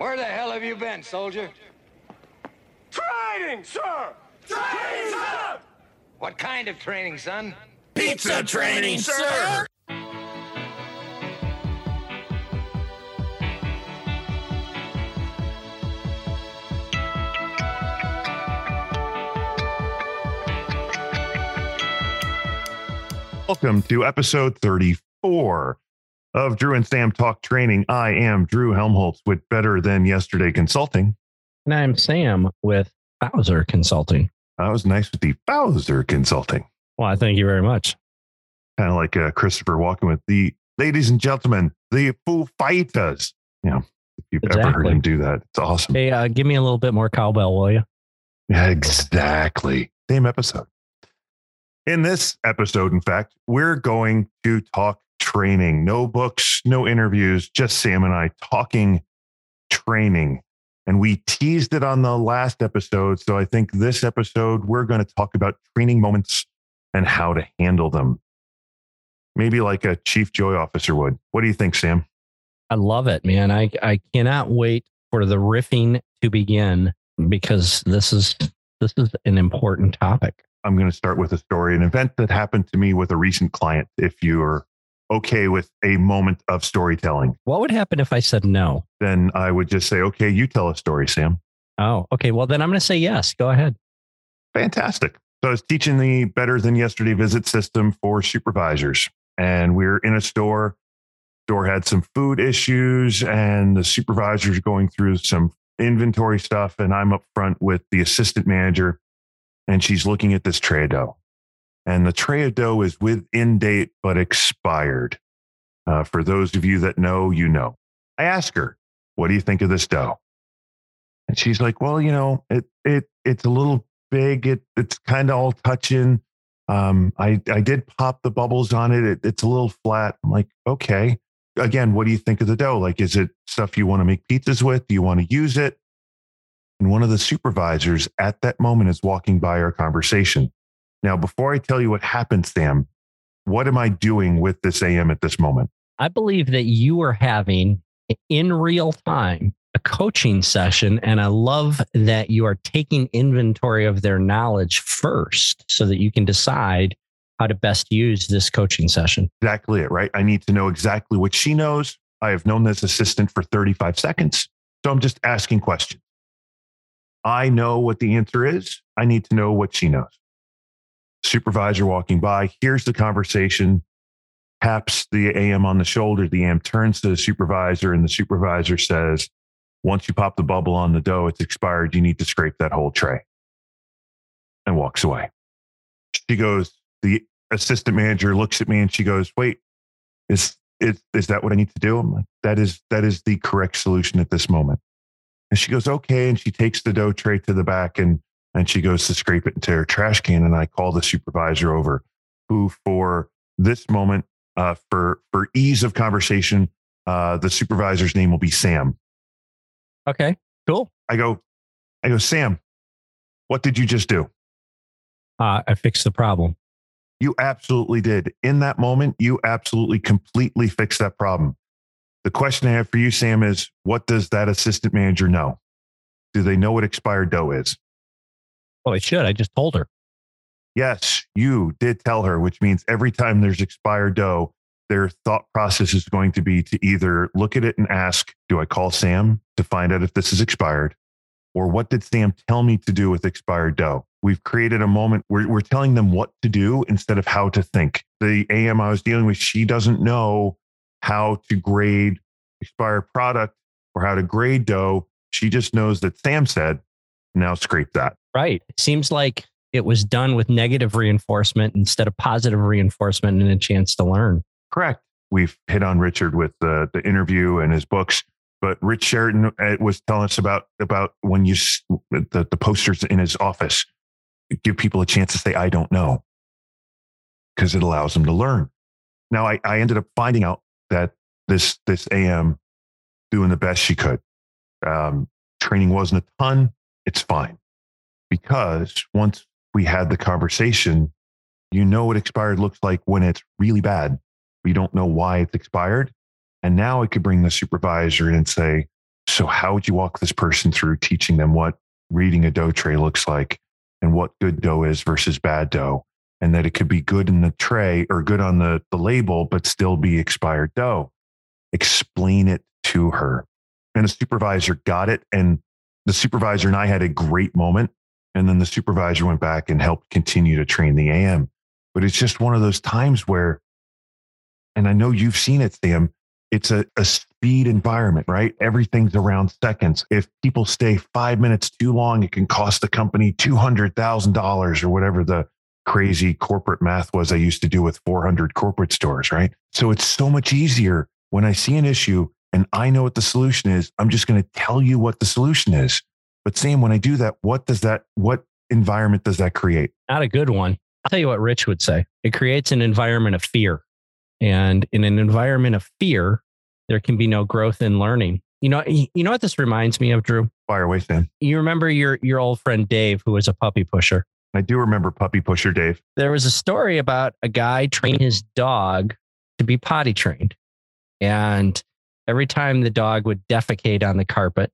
Where the hell have you been, soldier? Training, sir! Training, sir! What kind of training, son? Pizza training, sir! Welcome to episode 34 of Drew and Sam Talk Training. I am Drew Helmholtz with Better Than Yesterday Consulting. And I'm Sam with Bowser Consulting. I was nice with the Bowser Consulting, Well, I thank you very much. kind of like uh, Christopher Walken with the ladies and gentlemen, the Foo Fighters. Yeah, if you've ever heard him do that, it's awesome. Hey, uh, give me a little bit more cowbell, will you? Exactly. Same episode. In this episode, in fact, we're going to talk training. No books, no interviews, just Sam and I talking training. And we teased it on the last episode. So I think this episode, we're going to talk about training moments and how to handle them. Maybe like a chief joy officer would. What do you think, Sam? I love it, man. I, I cannot wait for the riffing to begin because this is this is an important topic. I'm going to start with a story, an event that happened to me with a recent client. If you're okay with a moment of storytelling, What would happen if I said no? then I would just say, okay, you tell a story, Sam. Oh, okay. Well, then I'm going to say yes. Go ahead. Fantastic. So I was teaching the better than yesterday visit system for supervisors, and we are in a store. Store had some food issues, and the supervisor's going through some inventory stuff, and I'm up front with the assistant manager, and she's looking at this tray dough, and the tray of dough is within date but expired. Uh, for those of you that know, you know. I ask her, "What do you think of this dough?" And she's like, "Well, you know, it it it's a little big. It it's kind of all touching. Um, I I did pop the bubbles on it. it. It's a little flat. I'm like, okay. Again, what do you think of the dough? Like, is it stuff you want to make pizzas with? Do you want to use it? And one of the supervisors at that moment is walking by our conversation. Now, before I tell you what happened, Sam, what am I doing with this AM at this moment? I believe that you are having in real time a coaching session. And I love that you are taking inventory of their knowledge first so that you can decide how to best use this coaching session. Exactly it, right? I need to know exactly what she knows. I have known this assistant for 35 seconds. So I'm just asking questions. I know what the answer is. I need to know what she knows. Supervisor walking by, here's the conversation, taps the AM on the shoulder. The AM turns to the supervisor, and the supervisor says, Once you pop the bubble on the dough, it's expired. You need to scrape that whole tray and walks away. She goes, The assistant manager looks at me and she goes, Wait, is, is, is that what I need to do? I'm like, That is, that is the correct solution at this moment. And she goes, Okay. And she takes the dough tray to the back and and she goes to scrape it into her trash can. And I call the supervisor over, who for this moment, uh, for for ease of conversation, uh, the supervisor's name will be Sam. Okay, cool. I go, I go, Sam, what did you just do? Uh, I fixed the problem. You absolutely did. In that moment, you absolutely completely fixed that problem. The question I have for you, Sam, is what does that assistant manager know? Do they know what expired dough is? Oh, I should. I just told her. Yes, you did tell her, which means every time there's expired dough, their thought process is going to be to either look at it and ask, Do I call Sam to find out if this is expired? Or what did Sam tell me to do with expired dough? We've created a moment where we're telling them what to do instead of how to think. The AM I was dealing with, she doesn't know how to grade expired product or how to grade dough. She just knows that Sam said, now scrape that. Right. It seems like it was done with negative reinforcement instead of positive reinforcement and a chance to learn. Correct. We've hit on Richard with the the interview and his books, but Rich Sheridan uh, was telling us about about when you the the posters in his office give people a chance to say I don't know because it allows them to learn. Now I, I ended up finding out that this this AM doing the best she could. Um, training wasn't a ton. It's fine because once we had the conversation, you know what expired looks like when it's really bad. We don't know why it's expired. And now I could bring the supervisor in and say, So, how would you walk this person through teaching them what reading a dough tray looks like and what good dough is versus bad dough? And that it could be good in the tray or good on the, the label, but still be expired dough. Explain it to her. And the supervisor got it. And the supervisor and I had a great moment. And then the supervisor went back and helped continue to train the AM. But it's just one of those times where, and I know you've seen it, Sam, it's a, a speed environment, right? Everything's around seconds. If people stay five minutes too long, it can cost the company $200,000 or whatever the crazy corporate math was I used to do with 400 corporate stores, right? So it's so much easier when I see an issue and I know what the solution is. I'm just going to tell you what the solution is. But Sam, when I do that, what does that, what environment does that create? Not a good one. I'll tell you what Rich would say. It creates an environment of fear. And in an environment of fear, there can be no growth in learning. You know, you know what this reminds me of, Drew? Fire away, Sam. You remember your your old friend Dave, who was a puppy pusher. I do remember puppy pusher Dave. There was a story about a guy training his dog to be potty trained. And every time the dog would defecate on the carpet,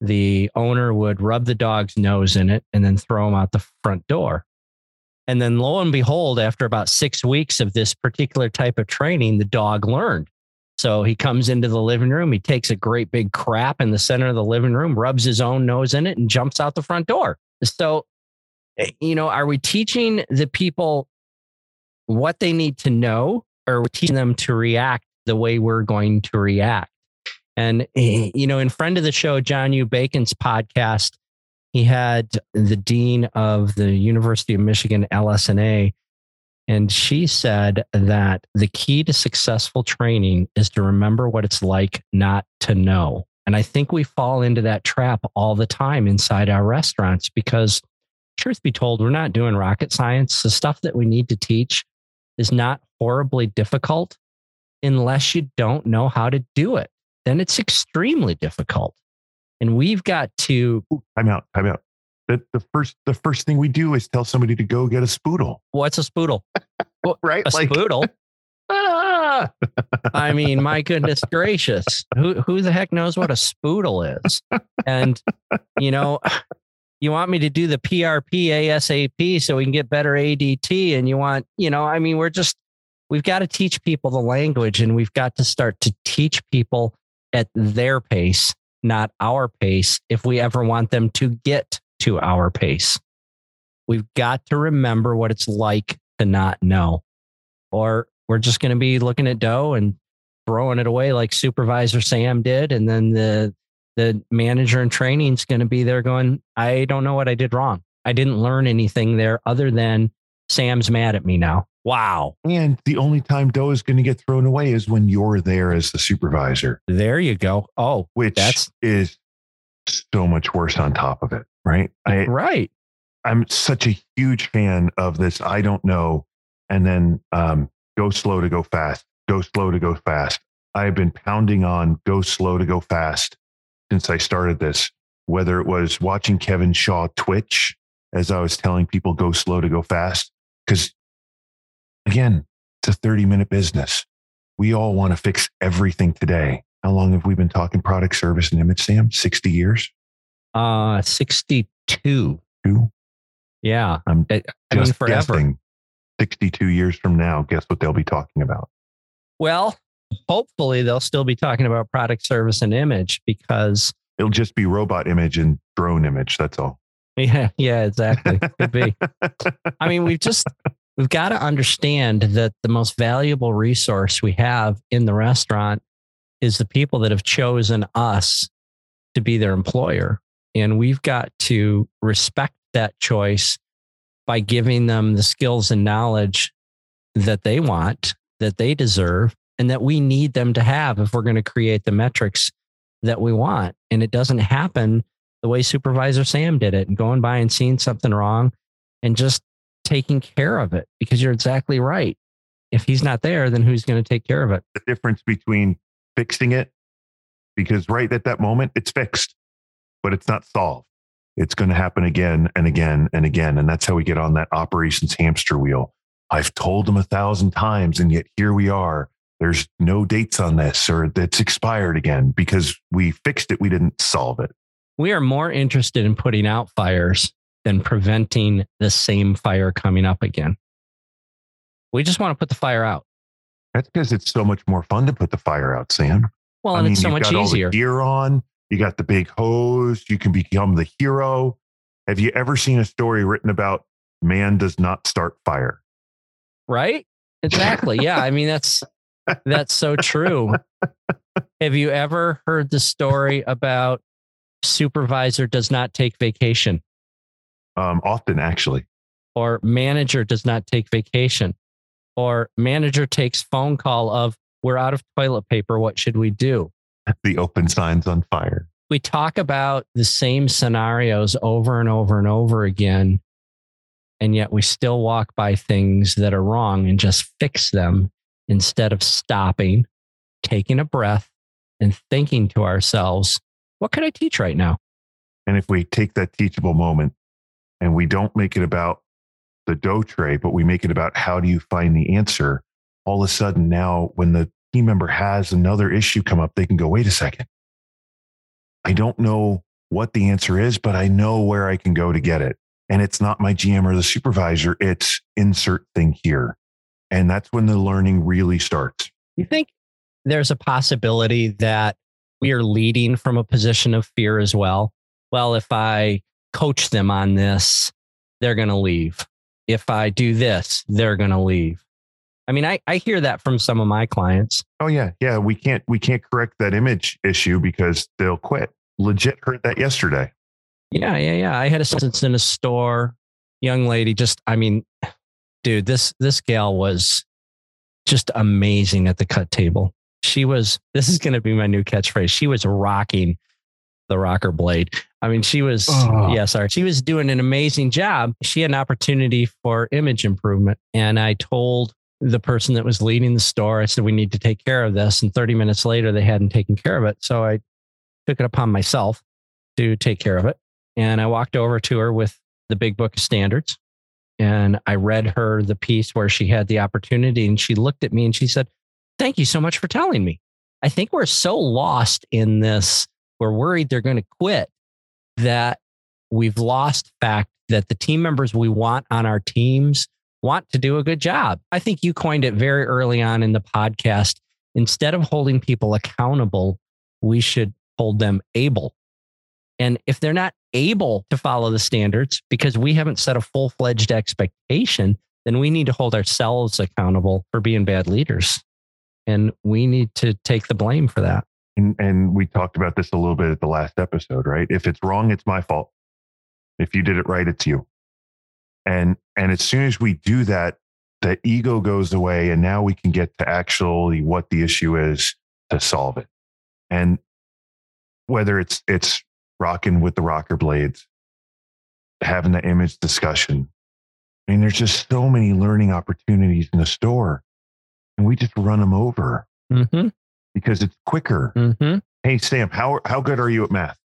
the owner would rub the dog's nose in it and then throw him out the front door. And then lo and behold, after about six weeks of this particular type of training, the dog learned. So he comes into the living room, he takes a great big crap in the center of the living room, rubs his own nose in it, and jumps out the front door. So, eh, you know, are we teaching the people what they need to know, or are we teaching them to react the way we're going to react? And, eh, you know, in friend of the show, John U. Bacon's podcast, he had the dean of the University of Michigan LS&A, and she said that the key to successful training is to remember what it's like not to know. And I think we fall into that trap all the time inside our restaurants because, truth be told, we're not doing rocket science. The stuff that we need to teach is not horribly difficult unless you don't know how to do it. Then it's extremely difficult. And we've got to time out, time out. The, the first the first thing we do is tell somebody to go get a spoodle. What's a spoodle? right? A like, spoodle. ah! I mean, my goodness gracious. Who who the heck knows what a spoodle is? And you know, you want me to do the PRP ASAP so we can get better ADT and you want, you know, I mean, we're just we've got to teach people the language and we've got to start to teach people at their pace not our pace if we ever want them to get to our pace. We've got to remember what it's like to not know, or we're just going to be looking at dough and throwing it away like supervisor Sam did. And then the, the manager in training is going to be there going, I don't know what I did wrong. I didn't learn anything there other than Sam's mad at me now. Wow. And the only time dough is going to get thrown away is when you're there as the supervisor. There you go. Oh, which that's is so much worse on top of it, right? I, right. I'm such a huge fan of this. I don't know. And then um, go slow to go fast, go slow to go fast. I've been pounding on go slow to go fast since I started this, whether it was watching Kevin Shaw twitch as I was telling people go slow to go fast, because Again, it's a 30 minute business. We all want to fix everything today. How long have we been talking product, service, and image, Sam? 60 years? Uh, 62. Two? Yeah. I'm I, I mean, forever. Guessing 62 years from now, guess what they'll be talking about? Well, hopefully they'll still be talking about product, service, and image because it'll just be robot image and drone image. That's all. Yeah, yeah, exactly. Could be. I mean, we've just we've got to understand that the most valuable resource we have in the restaurant is the people that have chosen us to be their employer. And we've got to respect that choice by giving them the skills and knowledge that they want, that they deserve, and that we need them to have if we're going to create the metrics that we want. And it doesn't happen the way Supervisor Sam did it, going by and seeing something wrong and just taking care of it because you're exactly right. If he's not there, then who's going to take care of it? The difference between fixing it, because right at that moment, it's fixed, but it's not solved. It's going to happen again and again and again. And that's how we get on that operations hamster wheel. I've told them a thousand times, and yet here we are there's no dates on this or it's expired again because we fixed it. We didn't solve it. We are more interested in putting out fires than preventing the same fire coming up again. We just want to put the fire out. That's because it's so much more fun to put the fire out, Sam. Well, and it's so much easier. Gear on. You got the big hose. You can become the hero. Have you ever seen a story written about man does not start fire? right? Exactly. Yeah. I mean, that's that's so true. Have you ever heard the story about supervisor does not take vacation Um, often, actually. or manager does not take vacation or manager takes phone call of we're out of toilet paper. What should we do? The open signs on fire. We talk about the same scenarios over and over and over again. And yet we still walk by things that are wrong and just fix them instead of stopping, taking a breath, and thinking to ourselves, what could I teach right now? And if we take that teachable moment and we don't make it about the dough tray, but we make it about how do you find the answer, all of a sudden now when the team member has another issue come up, they can go, wait a second. I don't know what the answer is, but I know where I can go to get it. And it's not my GM or the supervisor, it's insert thing here. And that's when the learning really starts. You think there's a possibility that we are leading from a position of fear as well? Well, if I coach them on this, they're going to leave. If I do this, they're going to leave. I mean, I, I hear that from some of my clients. Oh yeah, yeah. We can't we can't correct that image issue because they'll quit. Legit heard that yesterday. Yeah, yeah, yeah. I had a sentence in a store, young lady. Just, I mean, dude, this this gal was just amazing at the cut table. She was. This is going to be my new catchphrase. She was rocking the rocker blade. I mean, she was. Oh. Yeah, sorry. She was doing an amazing job. She had an opportunity for image improvement, and I told the person that was leading the store, I said, "We need to take care of this." And 30 minutes later, they hadn't taken care of it, so I took it upon myself to take care of it. And I walked over to her with the big book of standards and I read her the piece where she had the opportunity and she looked at me and she said, Thank you so much for telling me. I think we're so lost in this, we're worried they're going to quit that we've lost fact that the team members we want on our teams want to do a good job. I think you coined it very early on in the podcast. Instead of holding people accountable, we should hold them able. And if they're not able to follow the standards because we haven't set a full fledged expectation, then we need to hold ourselves accountable for being bad leaders. And we need to take the blame for that. And, and we talked about this a little bit at the last episode, right? If it's wrong, it's my fault. If you did it right, it's you. And and as soon as we do that, the ego goes away, and now we can get to actually what the issue is to solve it. And whether it's it's rocking with the rocker blades, having the image discussion. I mean, there's just so many learning opportunities in the store, and we just run them over Mm-hmm. Because it's quicker. Mm-hmm. Hey Sam, how how good are you at math?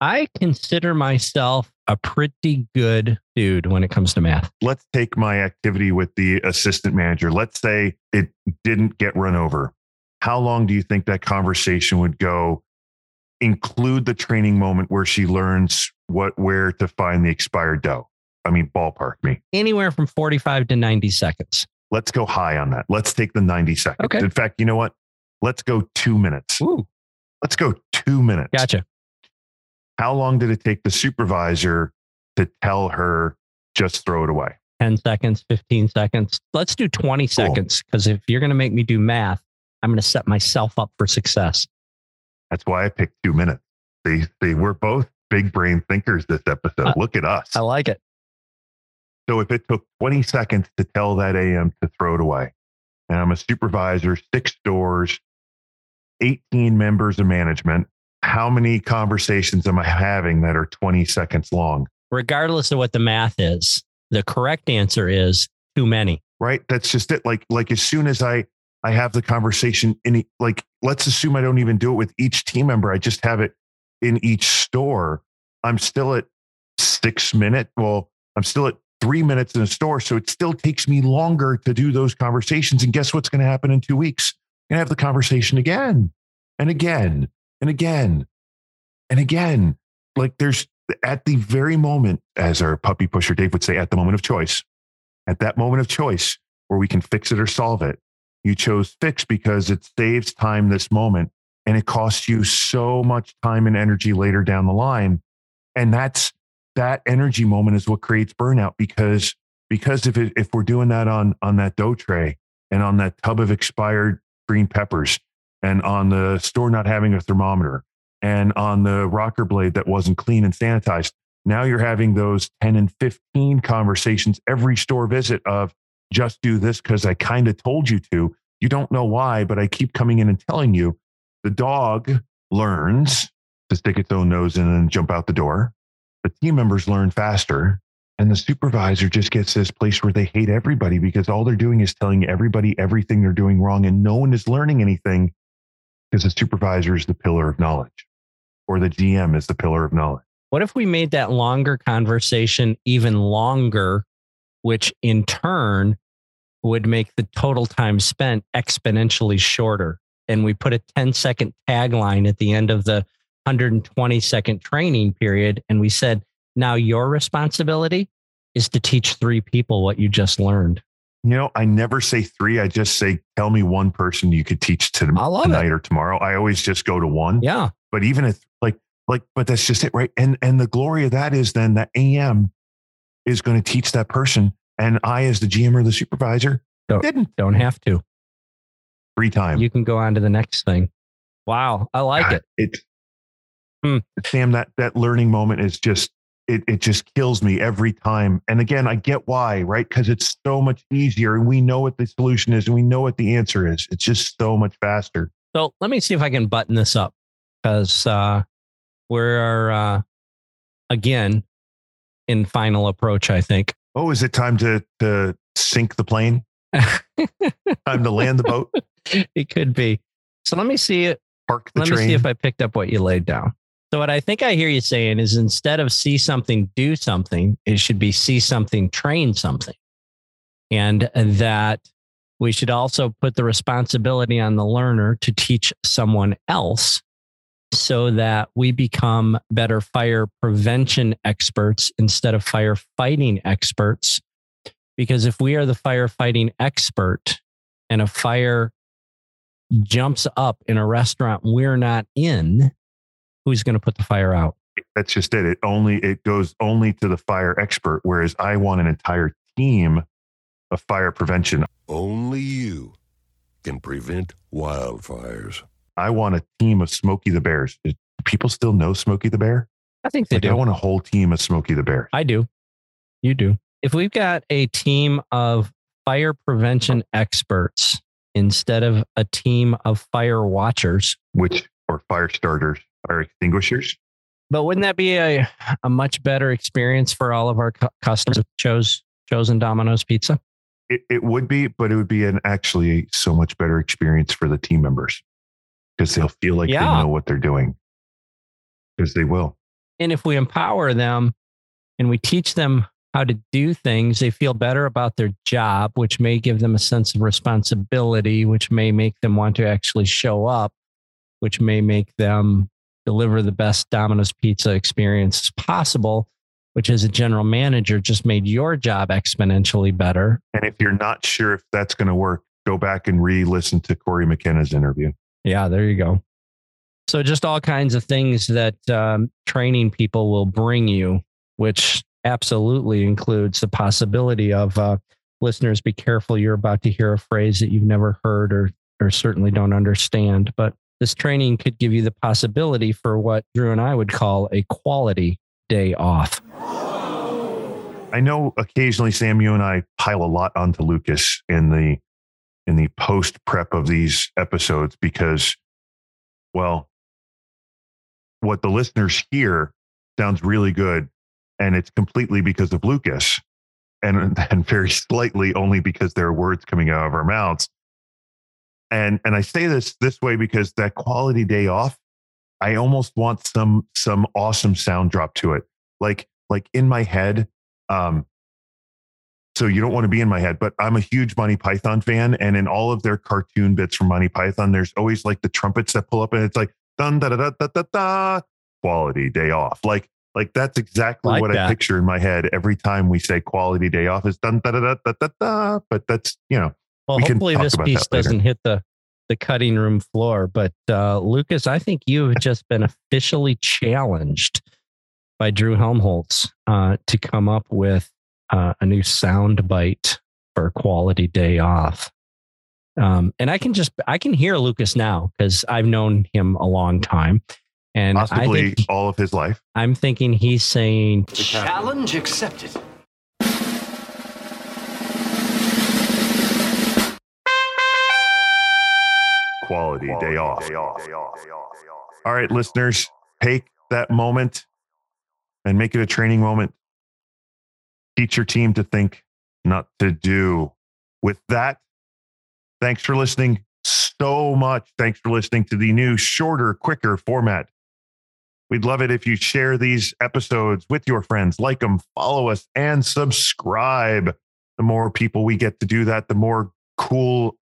I consider myself a pretty good dude when it comes to math. Let's take my activity with the assistant manager. Let's say it didn't get run over. How long do you think that conversation would go? Include the training moment where she learns what where to find the expired dough. I mean, ballpark me. Anywhere from 45 to 90 seconds. Let's go high on that. Let's take the 90 seconds. Okay. In fact, you know what? Let's go two minutes. Ooh, Let's go two minutes. gotcha. How long did it take the supervisor to tell her just throw it away? 10 seconds, 15 seconds. Let's do 20 seconds because if you're going to make me do math, I'm going to set myself up for success. That's why I picked two minutes. They, they we're both big brain thinkers this episode. Uh, Look at us. I like it. So if it took 20 seconds to tell that AM to throw it away, and I'm a supervisor, six stores, 18 members of management, how many conversations am I having that are 20 seconds long? Regardless of what the math is, the correct answer is too many. Right? That's just it. Like, like as soon as I I have the conversation in like let's assume I don't even do it with each team member. I just have it in each store. I'm still at six minute. Well, I'm still at three minutes in a store. So it still takes me longer to do those conversations. And guess what's going to happen in two weeks? And have the conversation again and again and again and again. Like there's at the very moment, as our puppy pusher Dave would say, at the moment of choice, at that moment of choice where we can fix it or solve it, you chose fix because it saves time this moment and it costs you so much time and energy later down the line. And that's that energy moment is what creates burnout because because if it, if we're doing that on on that dough tray and on that tub of expired green peppers and on the store not having a thermometer and on the rocker blade that wasn't clean and sanitized now you're having those 10 and 15 conversations every store visit of just do this because I kind of told you to. You don't know why, but I keep coming in and telling you. The dog learns to stick its own nose in and jump out the door. The team members learn faster. And the supervisor just gets this place where they hate everybody because all they're doing is telling everybody everything they're doing wrong and no one is learning anything because the supervisor is the pillar of knowledge or the GM is the pillar of knowledge. What if we made that longer conversation even longer, which in turn would make the total time spent exponentially shorter? And we put a 10 second tagline at the end of the 120 second training period. And we said, now your responsibility is to teach three people what you just learned. You know, I never say three. I just say, tell me one person you could teach to tonight it. or tomorrow. I always just go to one. Yeah. But even if like, like, but that's just it, right? And and the glory of that is then that AM is going to teach that person, and I, as the GM or the supervisor, don't, didn't don't have to free time. You can go on to the next thing. Wow, I like God, it. It, Hmm. Sam, that that learning moment is just it it just kills me every time. And again, I get why, right? Because it's so much easier, and we know what the solution is, and we know what the answer is. It's just so much faster. So let me see if I can button this up because uh, we're uh, again in final approach. I think. Oh, is it time to to sink the plane? time to land the boat. it could be. So let me see it. Park the let train. me see if I picked up what you laid down. So what I think I hear you saying is instead of see something, do something, it should be see something, train something. And that we should also put the responsibility on the learner to teach someone else so that we become better fire prevention experts instead of firefighting experts. Because if we are the firefighting expert and a fire jumps up in a restaurant we're not in, who's going to put the fire out? That's just it. It only it goes only to the fire expert, whereas I want an entire team of fire prevention. Only you can prevent wildfires. I want a team of Smokey the Bears. Do people still know Smokey the Bear? I think they like, do. I want a whole team of Smokey the Bear. I do. You do. If we've got a team of fire prevention experts instead of a team of fire watchers, which or fire starters, fire extinguishers. But wouldn't that be a, a much better experience for all of our cu- customers who chose chosen Domino's Pizza? It, it would be, but it would be an actually so much better experience for the team members because they'll feel like Yeah. they know what they're doing because they will. And if we empower them and we teach them how to do things, they feel better about their job, which may give them a sense of responsibility, which may make them want to actually show up, which may make them deliver the best Domino's pizza experience possible, which as a general manager just made your job exponentially better. And if you're not sure if that's going to work, go back and re-listen to Corey McKenna's interview. Yeah, there you go. So just all kinds of things that um, training people will bring you, which absolutely includes the possibility of uh, listeners be careful. You're about to hear a phrase that you've never heard or or certainly don't understand, but this training could give you the possibility for what Drew and I would call a quality day off. I know occasionally, Sam, you and I pile a lot onto Lucas in the in the post prep of these episodes because, well, what the listeners hear sounds really good, and it's completely because of Lucas, and and very slightly only because there are words coming out of our mouths. And and I say this this way because that quality day off, I almost want some some awesome sound drop to it, like like in my head um, so you don't want to be in my head. But I'm a huge Monty Python fan, and in all of their cartoon bits from Monty Python, there's always like the trumpets that pull up, and it's like dun da da da da da da. Quality day off, like like that's exactly Like what that. I picture in my head every time we say quality day off is dun da da da da da da. But that's you know Well, We hopefully this piece doesn't hit the the cutting room floor. But uh, Lucas, I think you have just been officially challenged by Drew Helmholtz uh, to come up with uh, a new sound bite for a quality day off. Um, and I can just I can hear Lucas now because I've known him a long time, and I possibly think all of his life. I'm thinking he's saying Challenge accepted. Quality, day, off. All right, listeners, take that moment and make it a training moment. Teach your team to think, not to do. With that, thanks for listening so much. Thanks for listening to the new, shorter, quicker format. We'd love it if you share these episodes with your friends, like them, follow us, and subscribe. The more people we get to do that, the more cool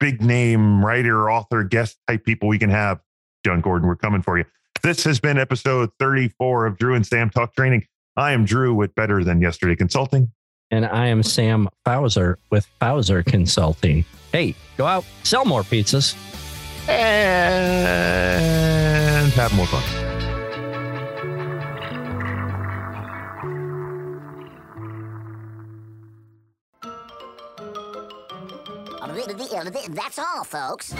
big name writer, author, guest type people we can have. Jon Gordon, we're coming for you. This has been episode 34 of Drew and Sam Talk Training. I am Drew with Better Than Yesterday Consulting. and I am Sam Fowser with Fowser Consulting. Hey, go out, sell more pizzas. And have more fun. Uh, that's all, folks.